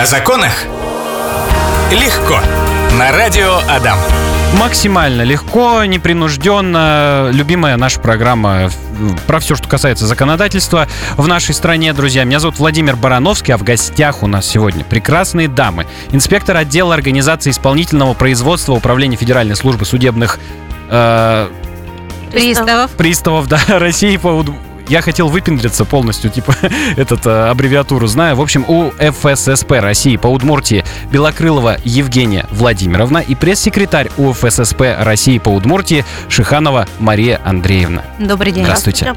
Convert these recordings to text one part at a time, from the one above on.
О законах легко. На радио Адам. Максимально легко, непринужденно. Любимая наша программа про все, что касается законодательства в нашей стране, друзья. Меня зовут Владимир Барановский, а в гостях у нас сегодня прекрасные дамы. Инспектор отдела организации исполнительного производства Управления Федеральной службы судебных э, Приставов. приставов да, России по я хотел выпендриться полностью, типа, этот э, аббревиатуру знаю. В общем, у ФССП России по Удмуртии Белокрылова Евгения Владимировна и пресс-секретарь УФССП России по Удмуртии Шиханова Мария Андреевна. Добрый день. Здравствуйте.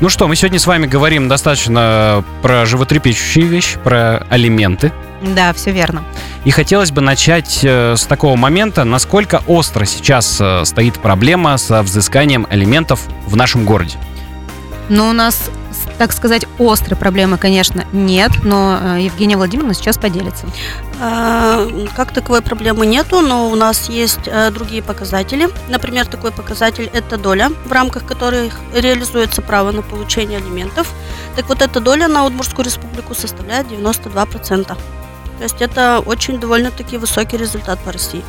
Ну что, мы сегодня с вами говорим достаточно про животрепещущие вещи, про алименты. Да, все верно. И хотелось бы начать э, с такого момента, насколько остро сейчас э, стоит проблема со взысканием алиментов в нашем городе. Но у нас, так сказать, острой проблемы, конечно, нет, но э, Евгения Владимировна сейчас поделится. А, Как таковой проблемы нету, но у нас есть э, другие показатели. Например, такой показатель – это доля, в рамках которой реализуется право на получение алиментов. Так вот, эта доля на Удмуртскую республику составляет 92%. То есть это очень довольно-таки высокий результат по России.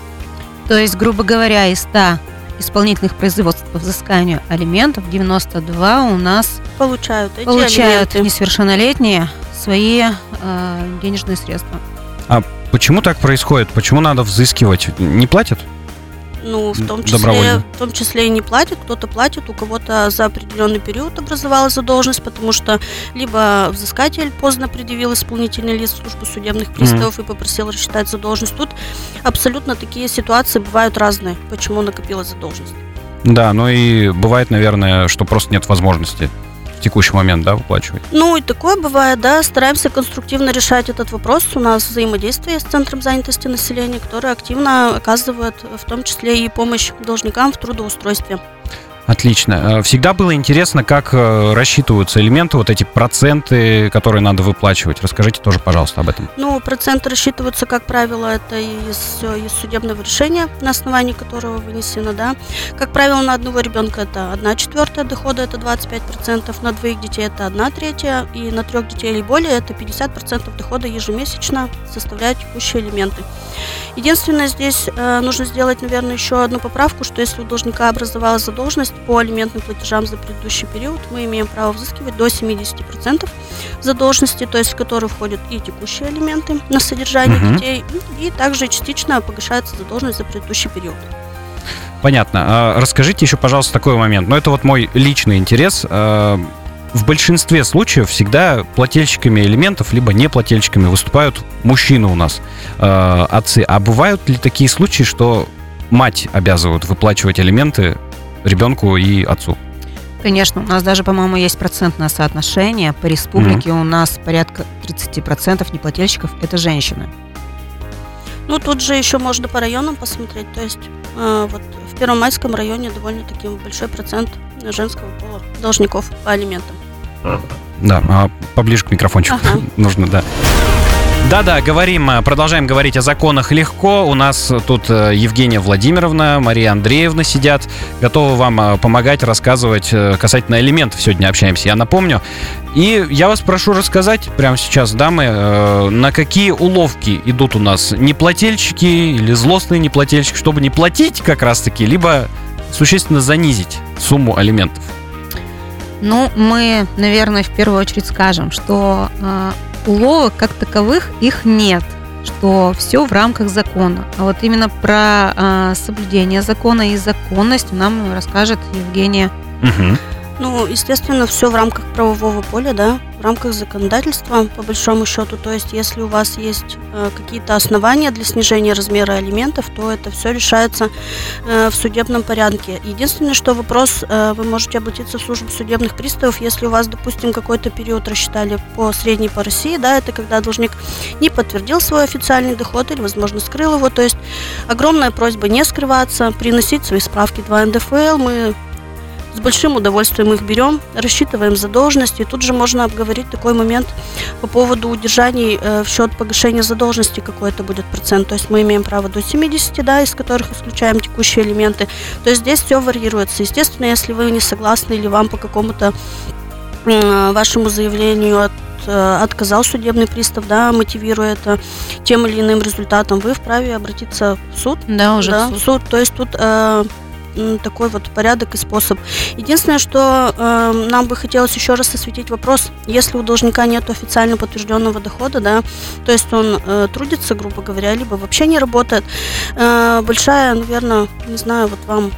То есть, грубо говоря, из 100 исполнительных производств по взысканию алиментов 92 у нас Получают эти получают алименты. несовершеннолетние свои э, денежные средства. Почему так происходит? Почему надо взыскивать? Не платят? Ну, в том числе, в том числе и не платит, кто-то платит, у кого-то за определенный период образовалась задолженность, потому что либо взыскатель поздно предъявил исполнительный лист в службу судебных приставов и попросил рассчитать задолженность. Тут абсолютно такие ситуации бывают разные, почему накопилась задолженность. Да, ну и бывает, наверное, что просто нет возможности в текущий момент, да, выплачивать. Ну и такое бывает, да, стараемся конструктивно решать этот вопрос. У нас взаимодействие с Центром занятости населения, который активно оказывает в том числе и помощь должникам в трудоустройстве. Отлично. Э, Всегда было интересно, как э, рассчитываются элементы, вот эти проценты, которые надо выплачивать. Расскажите тоже, пожалуйста, об этом. Ну, проценты рассчитываются, как правило, это из, из судебного решения, на основании которого вынесено, да. Как правило, на одного ребенка это 1 четвертая дохода, это 25%, на двоих детей это 1 третья, и на трех детей или более это 50% дохода ежемесячно составляют текущие элементы. Единственное, здесь э, нужно сделать, наверное, еще одну поправку, что если у должника образовалась задолженность по алиментным платежам за предыдущий период, мы имеем право взыскивать до 70% задолженности, то есть в которую входят и текущие алименты на содержание Мгм. детей, и также частично погашается задолженность за предыдущий период. Понятно. А Расскажите еще, пожалуйста, такой момент. Ну, это вот мой личный интерес. А, В большинстве случаев всегда плательщиками элементов, либо неплательщиками выступают мужчины у нас, э, отцы. А бывают ли такие случаи, что мать обязывают выплачивать алименты ребенку и отцу? Конечно, у нас даже, по-моему, есть процентное соотношение. По республике у нас порядка 30% неплательщиков – это женщины. Ну, тут же еще можно по районам посмотреть, то есть э, вот в Первомайском районе довольно-таки большой процент женского пола должников по алиментам. Да, а поближе к микрофончику Ага. нужно, да. Да-да, говорим, э, продолжаем говорить о законах легко. У нас тут э, Евгения Владимировна, Мария Андреевна сидят, готовы вам э, помогать, рассказывать касательно элементов. Сегодня общаемся, я напомню. И я вас прошу рассказать прямо сейчас, дамы, на какие уловки идут у нас неплательщики или злостные неплательщики, чтобы не платить как раз-таки, либо существенно занизить сумму алиментов. Ну, мы, наверное, в первую очередь скажем, что уловок как таковых их нет, что все в рамках закона. А вот именно про э, соблюдение закона и законность нам расскажет Евгения. Мгм. Ну, естественно, все в рамках правового поля, да, в рамках законодательства, по большому счету. То есть, если у вас есть э, какие-то основания для снижения размера алиментов, то это все решается э, в судебном порядке. Единственное, что вопрос, э, вы можете обратиться в службу судебных приставов, если у вас, допустим, какой-то период рассчитали по средней по России, да, это когда должник не подтвердил свой официальный доход или, возможно, скрыл его. То есть, огромная просьба не скрываться, приносить свои справки 2 НДФЛ. Мы с большим удовольствием их берем, рассчитываем задолженности. И тут же можно обговорить такой момент по поводу удержаний э, в счет погашения задолженности, какой это будет процент. То есть мы имеем право до 70, да, из которых исключаем текущие элементы. То есть здесь все варьируется. Естественно, если вы не согласны или вам по какому-то м, вашему заявлению э, отказал судебный пристав, да, мотивируя это тем или иным результатом, вы вправе обратиться в суд. Да, уже да, в суд. суд. То есть тут э, такой вот порядок и способ. Единственное, что э, нам бы хотелось еще раз осветить вопрос, если у должника нет официально подтвержденного дохода, да, то есть он э, трудится, грубо говоря, либо вообще не работает, э, большая, наверное, не знаю, вот вам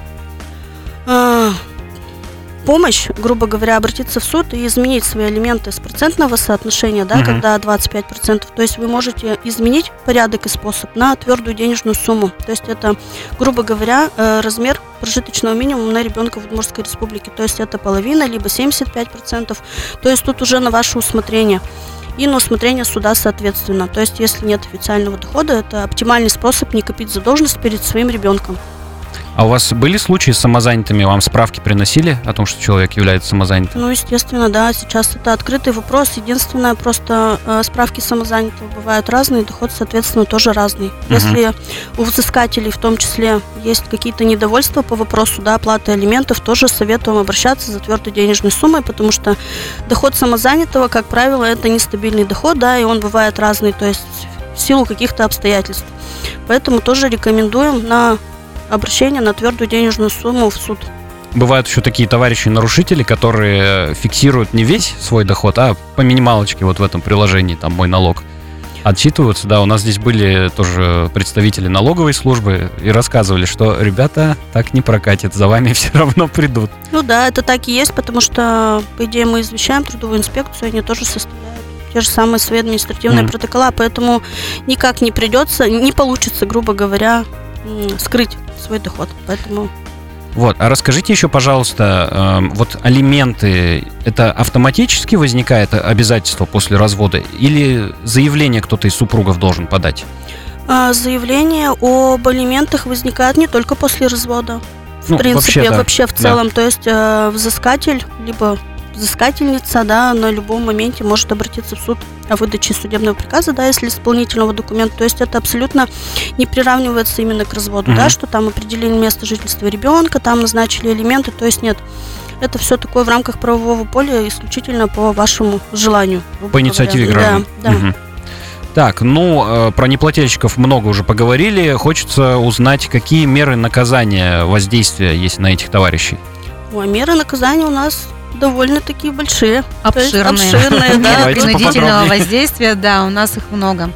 помощь, грубо говоря, обратиться в суд и изменить свои элементы с процентного соотношения, да, Мгм. когда 25%, то есть вы можете изменить порядок и способ на твердую денежную сумму. То есть это, грубо говоря, э, размер прожиточного минимума на ребенка в Удмуртской республике. То есть это половина, либо 75%. То есть тут уже на ваше усмотрение. И на усмотрение суда соответственно. То есть если нет официального дохода, это оптимальный способ не копить задолженность перед своим ребенком. А у вас были случаи с самозанятыми? Вам справки приносили о том, что человек является самозанятым? Ну, естественно, да, сейчас это открытый вопрос. Единственное, просто э, справки самозанятого бывают разные, доход, соответственно, тоже разный. Если у взыскателей в том числе есть какие-то недовольства по вопросу да, оплаты алиментов, тоже советуем обращаться за твердой денежной суммой, потому что доход самозанятого, как правило, это нестабильный доход, да, и он бывает разный, то есть в силу каких-то обстоятельств. Поэтому тоже рекомендуем на обращение на твердую денежную сумму в суд. Бывают еще такие товарищи-нарушители, которые фиксируют не весь свой доход, а по минималочке вот в этом приложении, там, мой налог. Отчитываются, да, у нас здесь были тоже представители налоговой службы и рассказывали, что ребята так не прокатит, за вами все равно придут. Ну да, это так и есть, потому что, по идее, мы извещаем трудовую инспекцию, они тоже составляют те же самые свои административные Мгм. протокола, поэтому никак не придется, не получится, грубо говоря, скрыть свой доход. Поэтому Вот, а расскажите еще, пожалуйста, эм, вот алименты, это автоматически возникает обязательство после развода или заявление кто-то из супругов должен подать? а, заявление об алиментах возникает не только после развода. В Ну, принципе, вообще, вообще, да. в целом. То есть э, взыскатель, либо взыскательница, да, на любом моменте может обратиться в суд о выдаче судебного приказа, да, если исполнительного документа. То есть это абсолютно не приравнивается именно к разводу, да, Мгм. что там определили место жительства ребенка, там назначили элементы, то есть нет. Это все такое в рамках правового поля исключительно по вашему желанию. По инициативе граждан. Да, да. Мгм. Так, ну, э, про неплательщиков много уже поговорили. Хочется узнать, какие меры наказания, воздействия есть на этих товарищей. Ой, меры наказания у нас довольно-таки большие. То есть Обширные. обширные, да. Принудительного воздействия, да, у нас их много.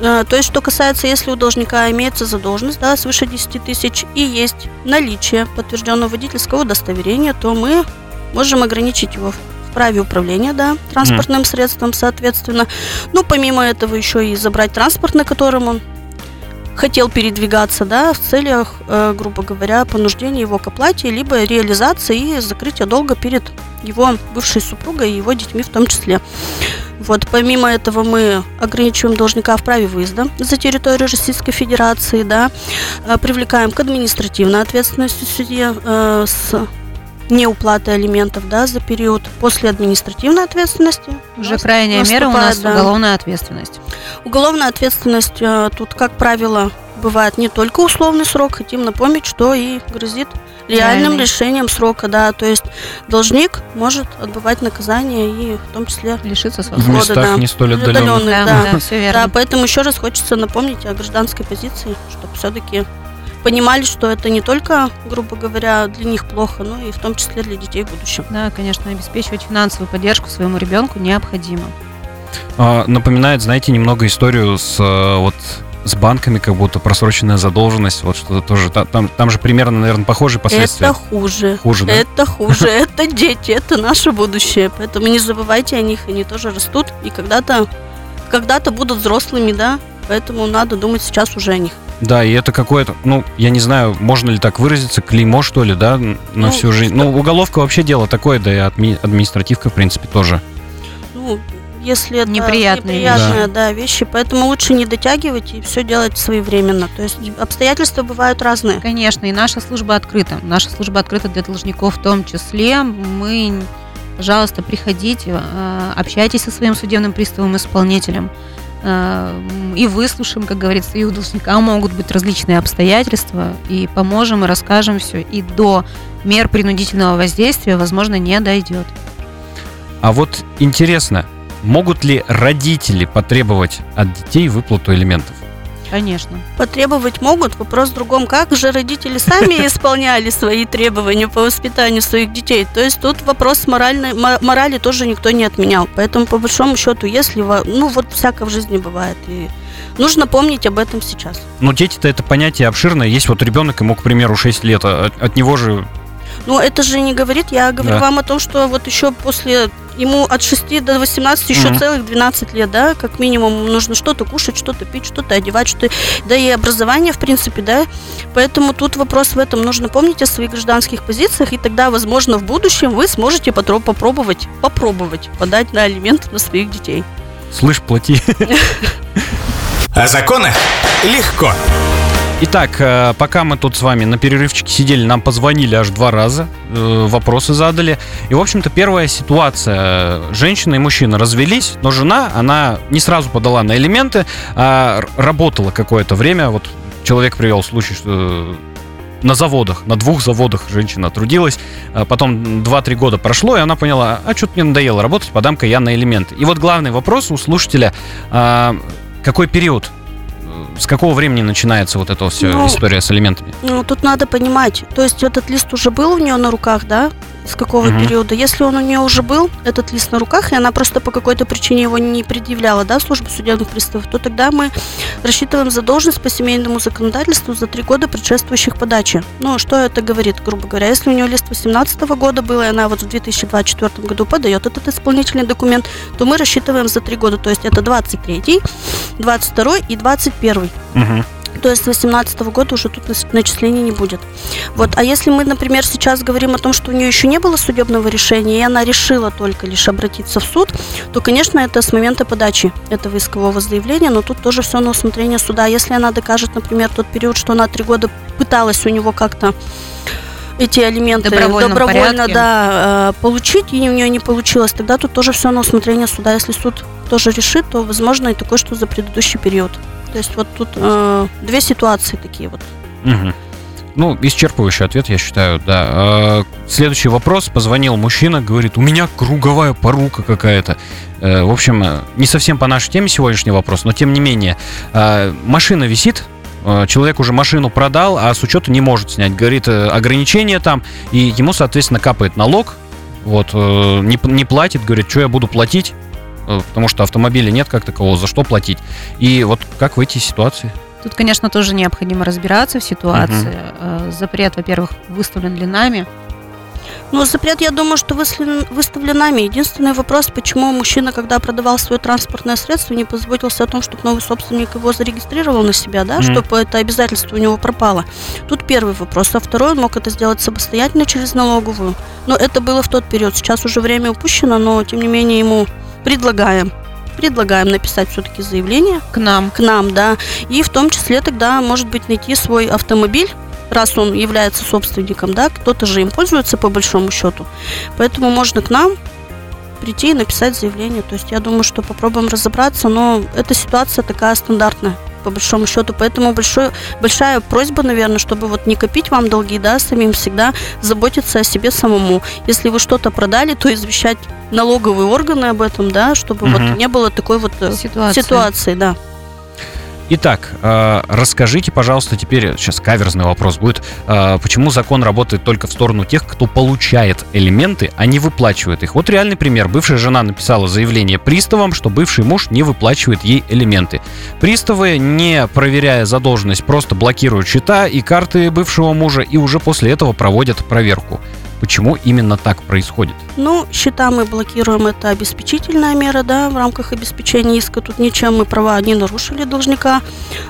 Э, То есть, что касается, если у должника имеется задолженность, да, свыше 10 тысяч, и есть наличие подтвержденного водительского удостоверения, то мы можем ограничить его в праве управления, да, транспортным средством, соответственно. Ну, помимо этого, еще и забрать транспорт, на котором он хотел передвигаться, да, в целях, э, грубо говоря, понуждения его к оплате, либо реализации и закрытия долга перед его бывшей супругой и его детьми в том числе. Вот, помимо этого мы ограничиваем должника в праве выезда за территорию Российской Федерации, да, э, привлекаем к административной ответственности в суде э, с неуплатой алиментов, да, за период после административной ответственности. Уже крайняя мера у нас да. уголовная ответственность. Уголовная ответственность э, тут, как правило, бывает не только условный срок, хотим напомнить, что и грозит реальным Реальный. лишением срока, да, то есть должник может отбывать наказание и в том числе Лишиться В свободы. года, местах да. не столь Отдаленных. отдаленных. Да, да. да, все Да, верно. поэтому еще раз хочется напомнить о гражданской позиции, чтобы все-таки понимали, что это не только, грубо говоря, для них плохо, но и в том числе для детей в будущем. Да, конечно, обеспечивать финансовую поддержку своему ребенку необходимо. А, Напоминает, знаете, немного историю с э, вот с банками, как будто просроченная задолженность, вот что-то тоже. Та- Там, там же примерно, наверное, похожие последствия. Это хуже. Хуже, да? Это хуже, это дети, это наше будущее. Поэтому не забывайте о них, они тоже растут и когда-то когда-то будут взрослыми, да. Поэтому надо думать сейчас уже о них. Да, и это какое-то, ну, я не знаю, можно ли так выразиться, клеймо, что ли, да, на Ну, всю жизнь. Ну, уголовка вообще дело такое, да и адми- административка, в принципе, тоже. Ну, если это Неприятные неприятные, да. вещи, поэтому лучше не дотягивать и все делать своевременно. То есть обстоятельства бывают разные. Конечно, и наша служба открыта. Наша служба открыта для должников в том числе. Мы, пожалуйста, приходите, э, общайтесь со своим судебным приставом, исполнителем. Э, И выслушаем, как говорится, и у должника могут быть различные обстоятельства, и поможем, и расскажем все. И до мер принудительного воздействия, возможно, не дойдет. А вот интересно, Могут ли родители потребовать от детей выплату элементов? Конечно. Потребовать могут. Вопрос в другом, как же родители сами исполняли свои требования по воспитанию своих детей. То есть тут вопрос моральной, мо- морали тоже никто не отменял. Поэтому, по большому счету, если... Ну, вот всякое в жизни бывает. И нужно помнить об этом сейчас. Но дети-то это понятие обширное. Есть вот ребенок, ему, к примеру, 6 лет, а от, от него же... Но это же не говорит, я говорю Да. вам о том, что вот еще после ему от 6 до 18 еще Мгм. целых 12 лет, да, как минимум нужно что-то кушать, что-то пить, что-то одевать, что да и образование, в принципе, да. Поэтому тут вопрос в этом. Нужно помнить о своих гражданских позициях, и тогда, возможно, в будущем вы сможете потро- попробовать, попробовать подать на алименты на своих детей. Слышь, плати. О законах легко. Итак, э, пока мы тут с вами на перерывчике сидели, нам позвонили аж два раза, э, вопросы задали. И, в общем-то, первая ситуация. Женщина и мужчина развелись, но жена, она не сразу подала на элементы, а работала какое-то время. Вот человек привел случай, что на заводах, на двух заводах женщина трудилась. А Потом 2-3 года прошло, и она поняла, а что-то мне надоело работать, подам-ка я на элементы. И вот главный вопрос у слушателя, а, какой период с какого времени начинается вот эта вся Ну, история с элементами? Ну, тут надо понимать, то есть этот лист уже был у нее на руках, да? С какого Мгм. периода? Если он у нее уже был, этот лист на руках, и она просто по какой-то причине его не предъявляла, да, в службу судебных приставов, то тогда мы рассчитываем задолженность по семейному законодательству за три года предшествующих подачи. Ну, что это говорит, грубо говоря? Если у нее лист 2018 года был, и она вот в 2024 году подает этот исполнительный документ, то мы рассчитываем за три года, то есть это 23 22 и 21 Мгм. То есть с 2018 года уже тут начислений не будет. Вот. А если мы, например, сейчас говорим о том, что у нее еще не было судебного решения, и она решила только лишь обратиться в суд, то, конечно, это с момента подачи этого искового заявления, но тут тоже все на усмотрение суда. Если она докажет, например, тот период, что она три года пыталась у него как-то эти алименты Добровольном добровольно порядке. да, э, получить, и у нее не получилось, тогда тут тоже все на усмотрение суда. Если суд тоже решит, то возможно и такое, что за предыдущий период. То есть вот тут э, две ситуации такие вот. Мгм. Ну, исчерпывающий ответ, я считаю, да. А, Следующий вопрос. Позвонил мужчина, говорит, у меня круговая порука какая-то. Э, В общем, э, не совсем по нашей теме сегодняшний вопрос, но тем не менее. Машина висит, э, человек уже машину продал, а с учета не может снять. Говорит, э, ограничения там, и ему, соответственно, капает налог. Вот, э, не, не платит, говорит, что я буду платить, Э, потому что автомобиля нет как такового, за что платить. И вот как выйти из ситуации? Тут, конечно, тоже необходимо разбираться в ситуации. Э, Запрет, во-первых, выставлен ли нами. Ну, запрет, я думаю, что выслен- выставлен нами. Единственный вопрос, почему мужчина, когда продавал свое транспортное средство, не позаботился о том, чтобы новый собственник его зарегистрировал на себя, да, Мгм. чтобы это обязательство у него пропало. Тут первый вопрос. А второй, он мог это сделать самостоятельно через налоговую. Но это было в тот период. Сейчас уже время упущено, но, тем не менее, ему предлагаем предлагаем написать все-таки заявление К нам. к нам, да, и в том числе тогда, может быть, найти свой автомобиль, раз он является собственником, да, кто-то же им пользуется по большому счету, поэтому можно к нам прийти и написать заявление, то есть я думаю, что попробуем разобраться, но эта ситуация такая стандартная по большому счету, поэтому большой, большая просьба, наверное, чтобы вот не копить вам долги, да, самим всегда заботиться о себе самому. Если вы что-то продали, то извещать налоговые органы об этом, да, чтобы Мгм. вот не было такой вот э, Ситуация. ситуации, да. Итак, э, расскажите, пожалуйста, теперь, сейчас каверзный вопрос будет, э, почему закон работает только в сторону тех, кто получает элементы, а не выплачивает их? Вот реальный пример. Бывшая жена написала заявление приставам, что бывший муж не выплачивает ей элементы. Приставы, не проверяя задолженность, просто блокируют счета и карты бывшего мужа и уже после этого проводят проверку. Почему именно так происходит? Ну, счета мы блокируем, это обеспечительная мера, да, в рамках обеспечения иска. Тут ничем мы права не нарушили должника,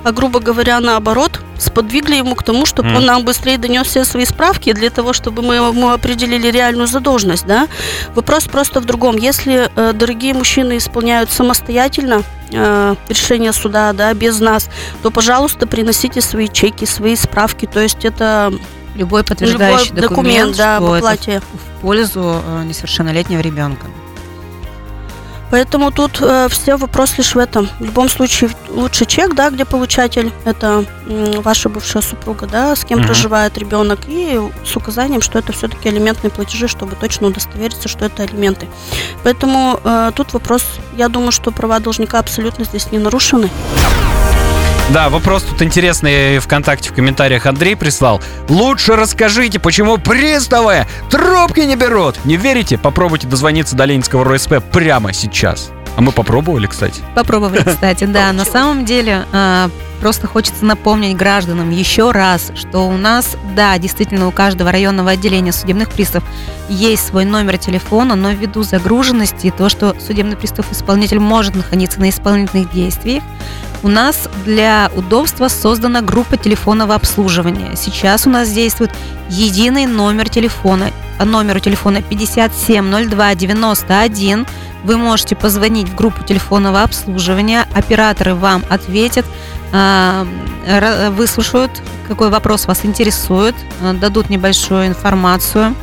а, грубо говоря, наоборот, сподвигли ему к тому, чтобы Мгм. он нам быстрее донес все свои справки для того, чтобы мы ему определили реальную задолженность, да. Вопрос просто в другом. Если э, дорогие мужчины исполняют самостоятельно э, решение суда, да, без нас, то, пожалуйста, приносите свои чеки, свои справки. То есть это Любой подтверждающий любой документ, документ, да, что об это оплате. в пользу э, несовершеннолетнего ребенка. Поэтому тут э, все вопрос лишь в этом. В любом случае лучше чек, да, где получатель это м, ваша бывшая супруга, да, с кем Мгм. проживает ребенок, и с указанием, что это все-таки алиментные платежи, чтобы точно удостовериться, что это алименты. Поэтому э, тут вопрос, я думаю, что права должника абсолютно здесь не нарушены. Да, вопрос тут интересный ВКонтакте в комментариях Андрей прислал. Лучше расскажите, почему приставы трубки не берут. Не верите? Попробуйте дозвониться до Ленинского РСП прямо сейчас. А мы попробовали, кстати. Попробовали, кстати, да. На самом деле, а, просто хочется напомнить гражданам еще раз, что у нас, да, действительно, у каждого районного отделения судебных приставов есть свой номер телефона, но ввиду загруженности и то, что судебный пристав-исполнитель может находиться на исполнительных действиях, у нас для удобства создана группа телефонного обслуживания. Сейчас у нас действует единый номер телефона. Номеру телефона 570291 вы можете позвонить в группу телефонного обслуживания, операторы вам ответят, а, выслушают, какой вопрос вас интересует, а, дадут небольшую информацию.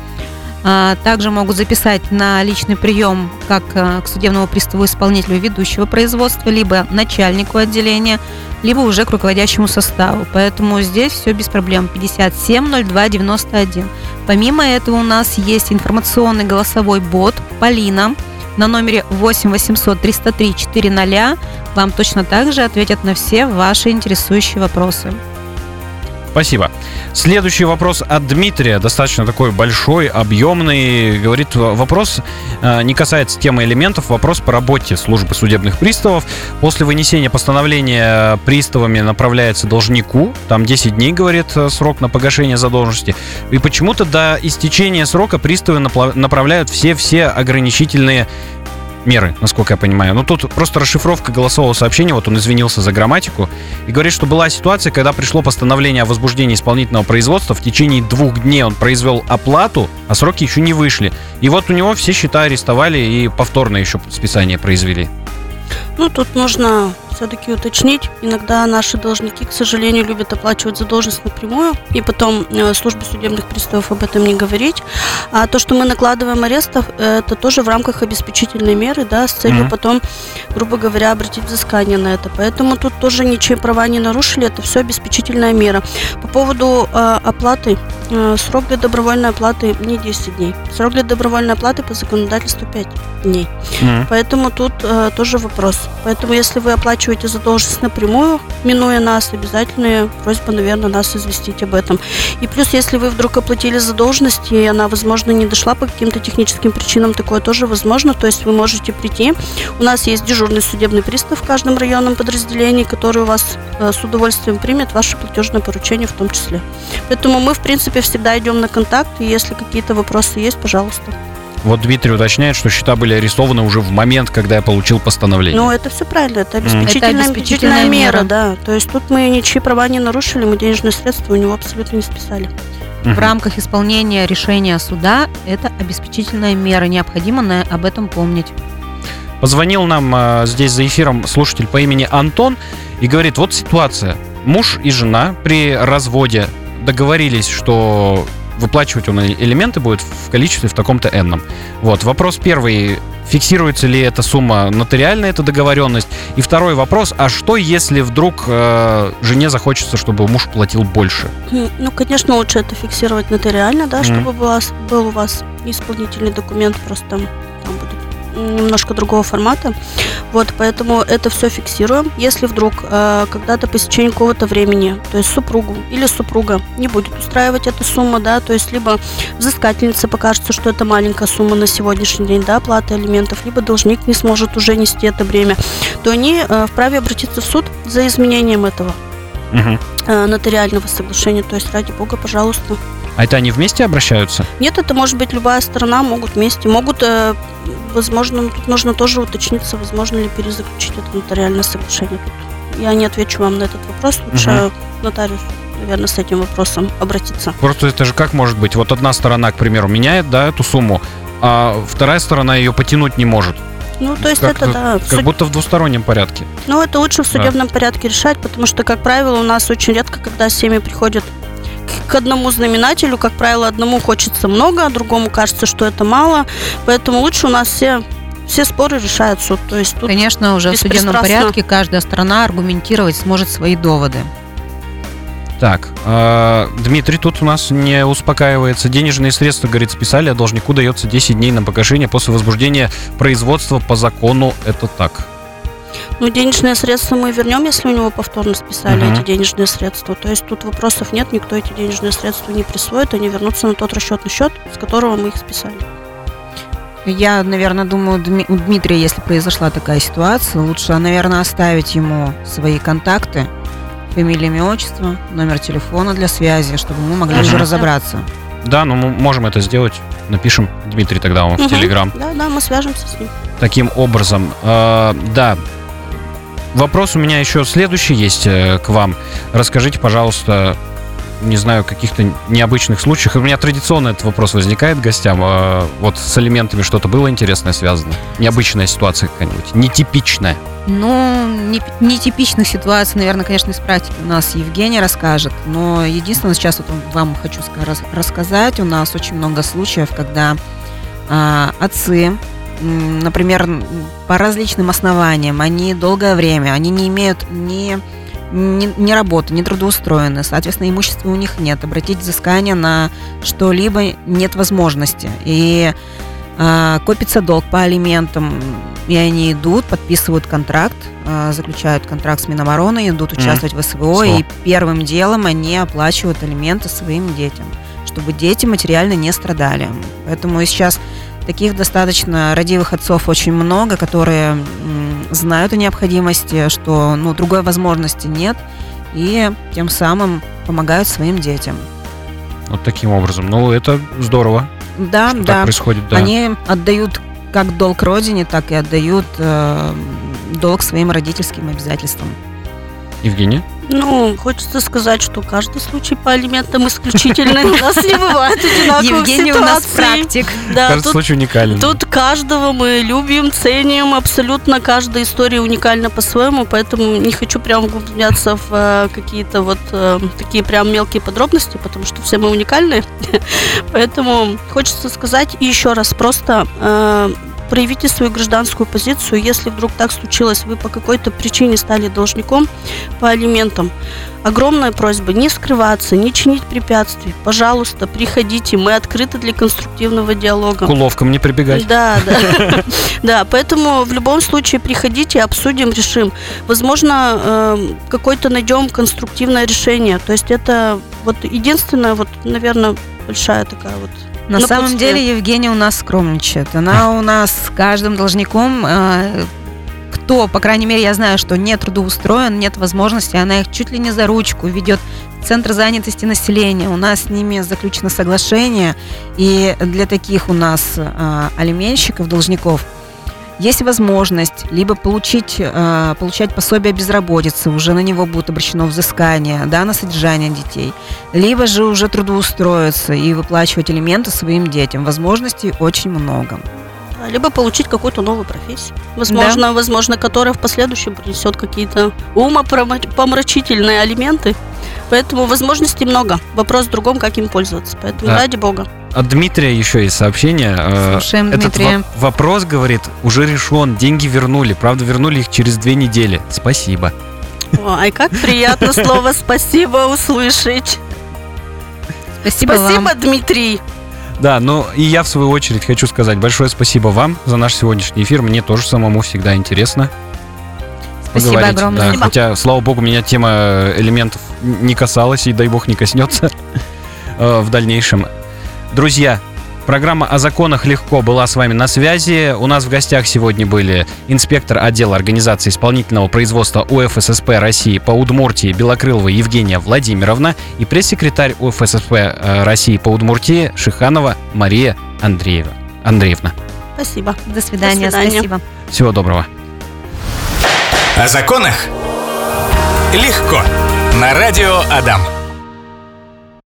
А, Также могут записать на личный прием как а, к судебному приставу исполнителю ведущего производства, либо начальнику отделения, либо уже к руководящему составу. Поэтому здесь все без проблем. 570291. Помимо этого у нас есть информационный голосовой бот Полина на номере 8 800 303 400. Вам точно так же ответят на все ваши интересующие вопросы. Спасибо. Следующий вопрос от Дмитрия, достаточно такой большой, объемный. Говорит, вопрос э, не касается темы элементов, вопрос по работе службы судебных приставов. После вынесения постановления приставами направляется должнику, там 10 дней, говорит, э, срок на погашение задолженности. И почему-то до истечения срока приставы направляют все-все ограничительные меры, насколько я понимаю. Ну, тут просто расшифровка голосового сообщения, вот он извинился за грамматику, и говорит, что была ситуация, когда пришло постановление о возбуждении исполнительного производства, в течение двух дней он произвел оплату, а сроки еще не вышли. И вот у него все счета арестовали и повторно еще списание произвели. Ну, тут нужно все-таки уточнить. Иногда наши должники, к сожалению, любят оплачивать задолженность напрямую, и потом э, службе судебных приставов об этом не говорить. А то, что мы накладываем арестов, э, это тоже в рамках обеспечительной меры, да, с целью Мгм. потом, грубо говоря, обратить взыскание на это. Поэтому тут тоже ничьи права не нарушили, это все обеспечительная мера. По поводу э, оплаты, э, срок для добровольной оплаты не 10 дней. Срок для добровольной оплаты по законодательству 5 дней. Поэтому тут э, тоже вопрос. Поэтому если вы оплачиваете задолженность напрямую, минуя нас, обязательная просьба, наверное, нас известить об этом. И плюс, если вы вдруг оплатили задолженность, и она, возможно, не дошла по каким-то техническим причинам, такое тоже возможно. То есть вы можете прийти. У нас есть дежурный судебный пристав в каждом районном подразделении, который у вас э, с удовольствием примет ваше платежное поручение в том числе. Поэтому мы, в принципе, всегда идем на контакт, и если какие-то вопросы есть, пожалуйста. Вот Дмитрий уточняет, что счета были арестованы уже в момент, когда я получил постановление. Ну, это все правильно, это обеспечительная, Это обеспечительная мера, мера. да. То есть тут мы ничьи права не нарушили, мы денежные средства у него абсолютно не списали. В рамках исполнения решения суда это обеспечительная мера. Необходимо на- об этом помнить. Позвонил нам э, здесь за эфиром слушатель по имени Антон и говорит, вот ситуация. Муж и жена при разводе договорились, что выплачивать он элементы будет в количестве в таком-то энном. Вот, вопрос первый. Фиксируется ли эта сумма нотариально, эта договоренность? И второй вопрос, а что если вдруг э, жене захочется, чтобы муж платил больше? Ну, конечно, лучше это фиксировать нотариально, да, Мгм. чтобы была, был у вас исполнительный документ, просто немножко другого формата. Вот, поэтому это все фиксируем. Если вдруг э, когда-то по истечении какого-то времени, то есть супругу или супруга не будет устраивать эта сумма, да, то есть либо взыскательнице покажется, что это маленькая сумма на сегодняшний день, да, оплаты алиментов, либо должник не сможет уже нести это бремя, то они э, вправе обратиться в суд за изменением этого э, нотариального соглашения. То есть, ради бога, пожалуйста. А это они вместе обращаются? Нет, это может быть любая сторона, могут вместе, могут, э, возможно, ну, тут нужно тоже уточниться, возможно ли перезаключить это нотариальное соглашение. Тут я не отвечу вам на этот вопрос, лучше Мгм. нотариус, наверное, с этим вопросом обратиться. Просто это же как может быть? Вот одна сторона, к примеру, меняет, да, эту сумму, а вторая сторона ее потянуть не может. Ну, то есть Как- это, да, Как суд- будто в двустороннем порядке. Ну, это лучше в судебном порядке решать, потому что, как правило, у нас очень редко, когда семьи приходят к- одному знаменателю, как правило, одному хочется много, а другому кажется, что это мало. Поэтому лучше у нас все все споры решает суд. То есть тут Конечно, уже в судебном порядке каждая сторона аргументировать сможет свои доводы. Так, э, Дмитрий тут у нас не успокаивается. Денежные средства, говорит, списали, а должнику дается 10 дней на погашение после возбуждения производства по закону. Это так. Ну, денежные средства мы вернем, если у него повторно списали Мгм. эти денежные средства. То есть тут вопросов нет, никто эти денежные средства не присвоит, они вернутся на тот расчетный счет, с которого мы их списали. Я, наверное, думаю, у Дмитрия, если произошла такая ситуация, лучше, наверное, оставить ему свои контакты, фамилия, имя, отчество, номер телефона для связи, чтобы мы могли уже разобраться. Да, ну мы можем это сделать. Напишем Дмитрий тогда вам в Мгм. Телеграм. Да, да, мы свяжемся с ним. Таким образом, э, да. Вопрос у меня еще следующий есть э, к вам. Расскажите, пожалуйста, не знаю, каких-то необычных случаях. У меня традиционно этот вопрос возникает гостям. э, вот с элементами что-то было интересное связано? Необычная ситуация какая-нибудь? Нетипичная? Ну, не- нетипичных ситуаций, наверное, конечно, из практики у нас Евгений расскажет. Но единственное, сейчас вот вам хочу ска- рас- рассказать, у нас очень много случаев, когда а, отцы, например, по различным основаниям, они долгое время, они не имеют ни ни, ни работы, ни трудоустроены, соответственно, имущества у них нет. Обратить взыскание на что-либо нет возможности. И а, копится долг по алиментам, и они идут, подписывают контракт, а, заключают контракт с Минобороны, идут участвовать в СВО, Всё. и первым делом они оплачивают алименты своим детям, чтобы дети материально не страдали. Поэтому сейчас таких достаточно родивых отцов очень много, которые знают о необходимости, что ну, другой возможности нет, и тем самым помогают своим детям. Вот таким образом. Ну, это здорово, Да, что да. так происходит. Да. Они отдают как долг родине, так и отдают э, долг своим родительским обязательствам. Евгений? Ну, хочется сказать, что каждый случай по алиментам исключительный. У нас не бывает одинаковых Евгений у нас практик. Да, Кажется, тут случай уникален. Тут каждого мы любим, ценим, абсолютно каждая история уникальна по-своему, поэтому не хочу прям углубляться в э, какие-то вот э, такие прям мелкие подробности, потому что все мы уникальны. Поэтому хочется сказать еще раз просто э, проявите свою гражданскую позицию, если вдруг так случилось, вы по какой-то причине стали должником по алиментам. Огромная просьба не скрываться, не чинить препятствий. Пожалуйста, приходите, мы открыты для конструктивного диалога. К уловкам не прибегать. Да, да. Да, поэтому в любом случае приходите, обсудим, решим. Возможно, э, какое-то найдем конструктивное решение. То есть это вот единственная, вот, наверное, большая такая вот На самом напутствие. деле Евгения у нас скромничает. Она у нас с каждым должником, э, кто, по крайней мере, я знаю, что не трудоустроен, нет возможности, она их чуть ли не за ручку ведет в Центр занятости населения. У нас с ними заключено соглашение, и для таких у нас э, алименщиков, должников, есть возможность либо получить, э, получать пособие безработицы, уже на него будет обращено взыскание, да, на содержание детей, либо же уже трудоустроиться и выплачивать элементы своим детям. Возможностей очень много. Да, либо получить какую-то новую профессию. Возможно, возможно, которая в последующем принесет какие-то умопомрачительные алименты. Поэтому возможностей много. Вопрос в другом, как им пользоваться. Поэтому Да. ради бога. От Дмитрия еще есть сообщение. Э, Слушаем Этот Дмитрия. во- вопрос, говорит, уже решен, деньги вернули. Правда, вернули их через две недели. Спасибо. Ой, как приятно слово спасибо услышать. Спасибо, Спасибо, вам. Дмитрий. Да, ну и я в свою очередь хочу сказать большое спасибо вам за наш сегодняшний эфир. Мне тоже самому всегда интересно. Спасибо поговорить. огромное. Да, Спасибо. хотя, слава богу, меня тема элементов не касалась и, дай бог, не коснется э, в дальнейшем. Друзья, программа о законах легко была с вами на связи. У нас в гостях сегодня были инспектор отдела организации исполнительного производства УФССП России по Удмуртии Белокрылова Евгения Владимировна и пресс-секретарь УФССП э, России по Удмуртии Шиханова Мария Андреева. Андреевна. Спасибо. До свидания. До свидания. Спасибо. Всего доброго. О законах легко. На радио Адам.